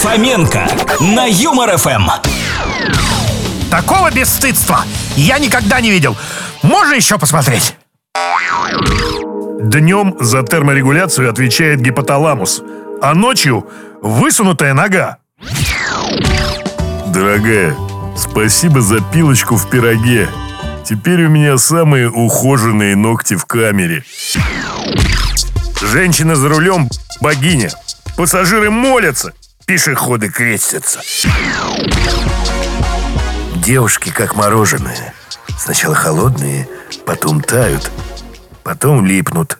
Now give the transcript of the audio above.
Фоменко на Юмор ФМ. Такого бесстыдства я никогда не видел. Можно еще посмотреть? Днем за терморегуляцию отвечает гипоталамус, а ночью высунутая нога. Дорогая, спасибо за пилочку в пироге. Теперь у меня самые ухоженные ногти в камере. Женщина за рулем – богиня. Пассажиры молятся, пешеходы крестятся. Девушки как мороженое. Сначала холодные, потом тают, потом липнут.